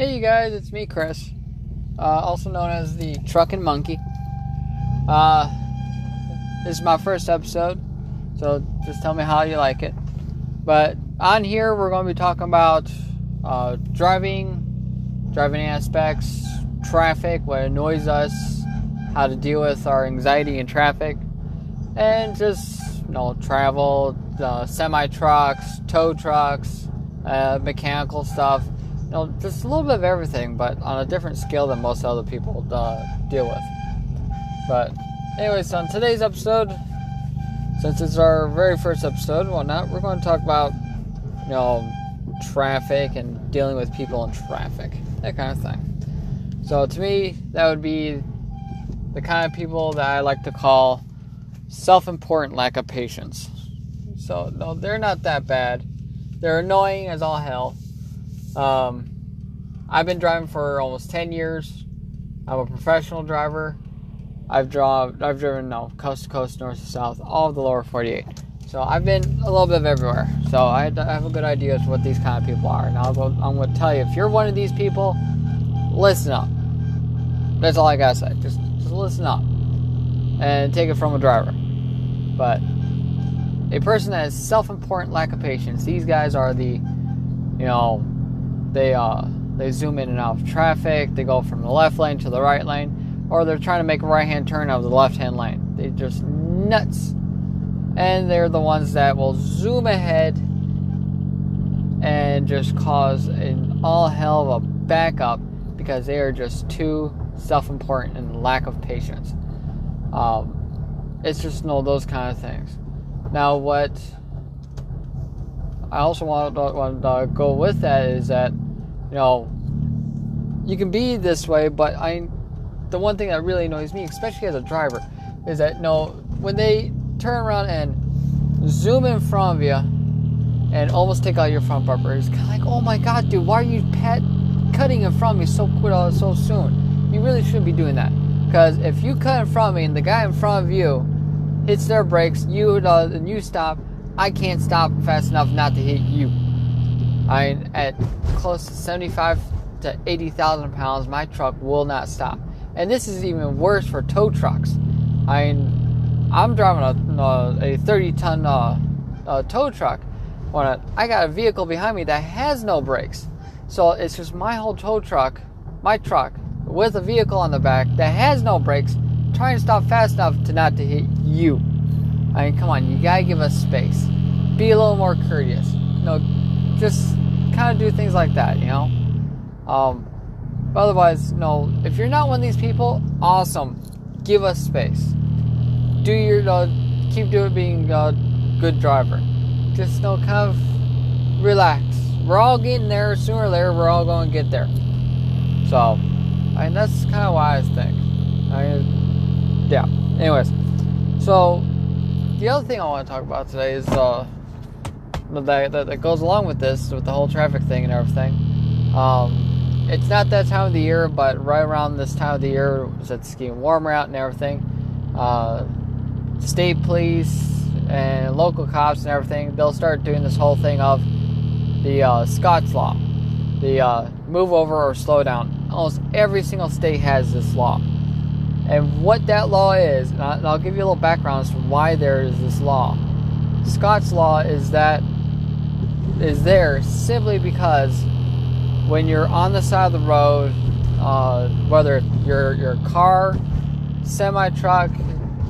Hey, you guys, it's me, Chris, uh, also known as the Truckin' Monkey. Uh, this is my first episode, so just tell me how you like it. But on here, we're going to be talking about uh, driving, driving aspects, traffic, what annoys us, how to deal with our anxiety in traffic, and just you know travel, uh, semi trucks, tow trucks, uh, mechanical stuff. You know, just a little bit of everything, but on a different scale than most other people uh, deal with. But, anyways, on today's episode, since it's our very first episode and whatnot, we're going to talk about, you know, traffic and dealing with people in traffic, that kind of thing. So, to me, that would be the kind of people that I like to call self important lack of patience. So, no, they're not that bad. They're annoying as all hell. Um, I've been driving for almost 10 years. I'm a professional driver. I've driven, I've driven no coast to coast, north to south, all of the lower 48. So I've been a little bit of everywhere. So I have a good idea of what these kind of people are. And I'll go, I'm going to tell you, if you're one of these people, listen up. That's all I gotta say. Just, just listen up and take it from a driver. But a person that has self-important lack of patience, these guys are the, you know, they uh they zoom in and out of traffic. They go from the left lane to the right lane, or they're trying to make a right-hand turn out of the left-hand lane. They're just nuts, and they're the ones that will zoom ahead and just cause an all hell of a backup because they are just too self-important and lack of patience. Um, it's just you know those kind of things. Now, what I also want to, want to go with that is that you know you can be this way, but I the one thing that really annoys me, especially as a driver, is that you know when they turn around and zoom in front of you and almost take out your front bumper, it's kind of like, oh my god, dude, why are you pet cutting in front of me so quick, uh, so soon? You really shouldn't be doing that because if you cut in front of me and the guy in front of you hits their brakes, you uh, and you stop, I can't stop fast enough not to hit you. I at close to 75 to 80,000 pounds, my truck will not stop. And this is even worse for tow trucks. I I'm driving a, a 30 ton uh, uh, tow truck. When I got a vehicle behind me that has no brakes. So it's just my whole tow truck, my truck, with a vehicle on the back that has no brakes, trying to stop fast enough to not to hit you. I mean, come on, you gotta give us space. Be a little more courteous. You know, just kind of do things like that, you know? Um, but otherwise, you know, if you're not one of these people, awesome. Give us space. Do your, uh, keep doing being a good driver. Just, you know, kind of relax. We're all getting there sooner or later, we're all going to get there. So, I mean, that's kind of why I think. I yeah. Anyways, so the other thing I want to talk about today is uh, that, that, that goes along with this, with the whole traffic thing and everything. Um, it's not that time of the year, but right around this time of the year, it's getting warmer out and everything. Uh, state police and local cops and everything, they'll start doing this whole thing of the uh, Scott's law, the uh, move over or slow down. Almost every single state has this law. And what that law is, and I'll give you a little background as to why there is this law. Scott's law is that is there simply because when you're on the side of the road, uh, whether your your car, semi truck,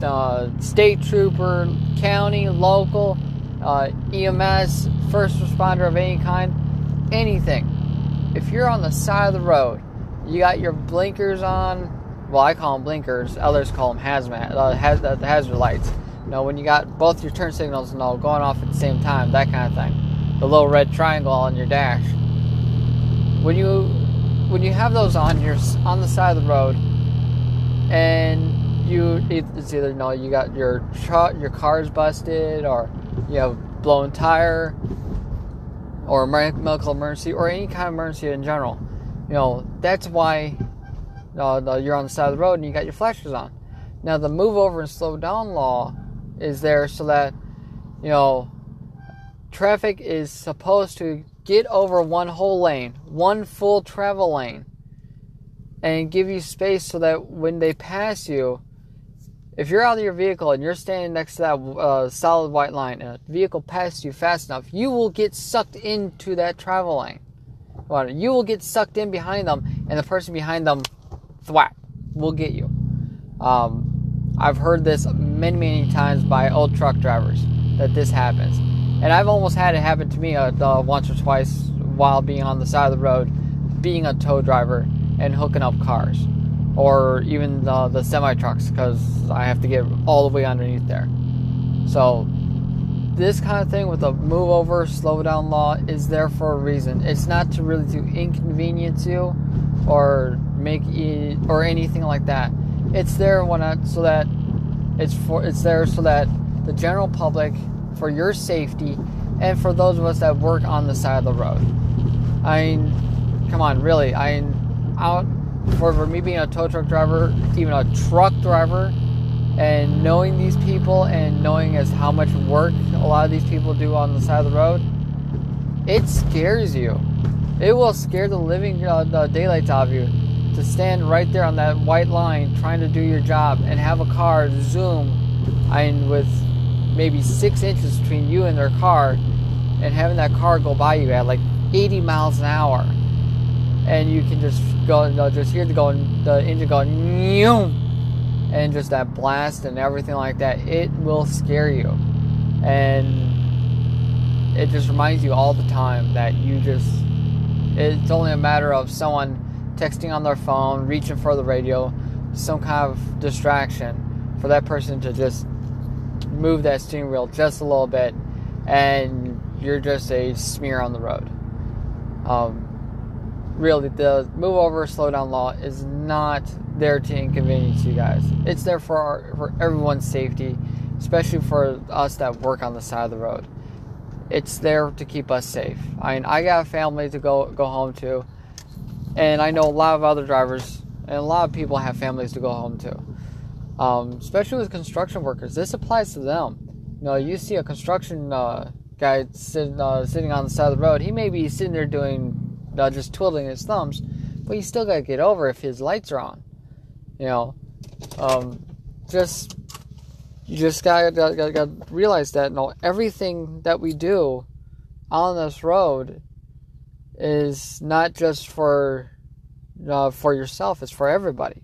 uh, state trooper, county, local, uh, EMS, first responder of any kind, anything. If you're on the side of the road, you got your blinkers on. Well, I call them blinkers. Others call them hazmat, uh, haz- the hazard lights. You know, when you got both your turn signals you know, going off at the same time, that kind of thing. The little red triangle on your dash. When you when you have those on, you're on the side of the road, and you it's either you know you got your truck, your car's busted, or you have blown tire, or medical emergency, or any kind of emergency in general. You know that's why uh, you're on the side of the road and you got your flashers on. Now the move over and slow down law is there so that you know traffic is supposed to get over one whole lane, one full travel lane, and give you space so that when they pass you, if you're out of your vehicle and you're standing next to that uh, solid white line and a vehicle passes you fast enough, you will get sucked into that travel lane. You will get sucked in behind them, and the person behind them, thwap, will get you. Um, I've heard this many, many times by old truck drivers that this happens. And I've almost had it happen to me uh, uh, once or twice while being on the side of the road, being a tow driver and hooking up cars or even the, the semi trucks because I have to get all the way underneath there. So, this kind of thing with a move over, slow down law is there for a reason. It's not to really to inconvenience you or make it or anything like that. It's there when I, so that it's for it's there so that the general public, for your safety, and for those of us that work on the side of the road. I mean, come on, really. I mean, out for, for me being a tow truck driver, even a truck driver, and knowing these people and knowing as how much work a lot of these people do on the side of the road, it scares you. It will scare the living uh, the daylights out of you to stand right there on that white line trying to do your job and have a car zoom mean, with maybe six inches between you and their car and having that car go by you at like 80 miles an hour and you can just go, know, just hear the going, the engine going, and just that blast and everything like that. It will scare you, and it just reminds you all the time that you just. It's only a matter of someone texting on their phone, reaching for the radio, some kind of distraction, for that person to just move that steering wheel just a little bit, and you're just a smear on the road. Um, really the move over slow down law is not there to inconvenience you guys. It's there for our, for everyone's safety especially for us that work on the side of the road. It's there to keep us safe. I mean i got a family to go go home to and i know a lot of other drivers and a lot of people have families to go home to um, especially with construction workers this applies to them you know you see a construction uh, guy sitting, uh, sitting on the side of the road he may be sitting there doing uh, just twiddling his thumbs, but you still gotta get over if his lights are on. You know, um, just you just gotta, gotta, gotta, realize that you know, everything that we do on this road is not just for uh, for yourself; it's for everybody.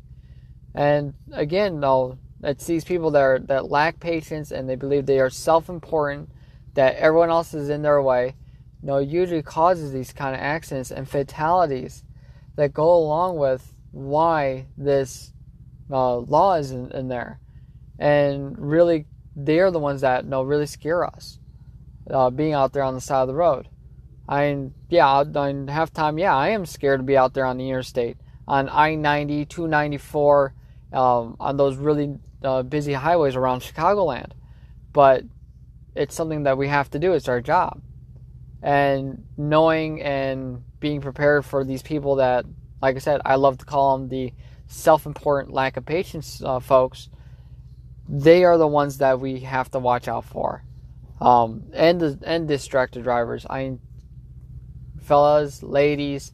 And again, though, it's these people that are, that lack patience and they believe they are self-important, that everyone else is in their way, you know, usually causes these kind of accidents and fatalities that go along with why this uh, law is in, in, there. And really, they're the ones that you know, really scare us, uh, being out there on the side of the road. I yeah, in halftime, yeah, I am scared to be out there on the interstate, on I 90, 294, um, on those really uh, busy highways around Chicagoland. But it's something that we have to do, it's our job and knowing and being prepared for these people that, like I said, I love to call them the self-important lack of patience uh, folks. They are the ones that we have to watch out for, um, and the and distracted drivers. I fellas, ladies,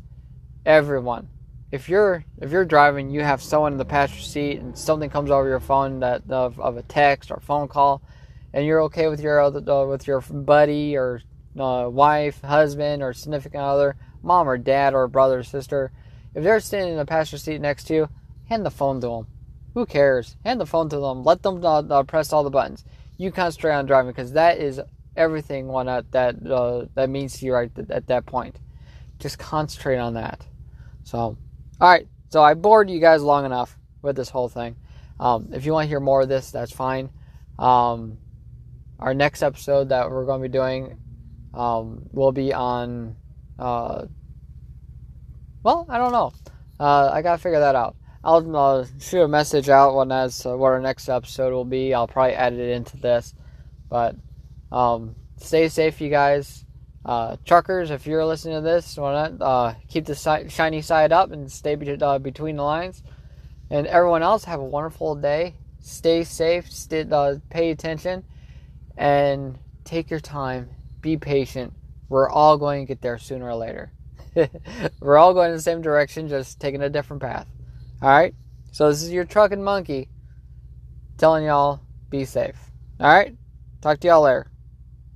everyone. If you're if you're driving, you have someone in the passenger seat, and something comes over your phone that of, of a text or phone call, and you're okay with your other uh, with your buddy or uh, wife, husband, or significant other, mom or dad or brother or sister, if they're sitting in the passenger seat next to you, hand the phone to them. Who cares? Hand the phone to them. Let them uh, uh, press all the buttons. You concentrate on driving because that is everything one that that, uh, that means to you right at that point. Just concentrate on that. So, all right. So I bored you guys long enough with this whole thing. Um, if you want to hear more of this, that's fine. Um, our next episode that we're going to be doing um, will be on. Uh, well, I don't know. Uh, I gotta figure that out. I'll uh, shoot a message out when as uh, what our next episode will be. I'll probably add it into this, but um, stay safe, you guys. Uh, truckers, if you're listening to this, wanna uh, keep the si- shiny side up and stay be- uh, between the lines. And everyone else, have a wonderful day. Stay safe. Stay, uh, pay attention, and take your time be patient. We're all going to get there sooner or later. We're all going in the same direction, just taking a different path. All right? So this is your trucking monkey telling y'all be safe. All right? Talk to y'all later.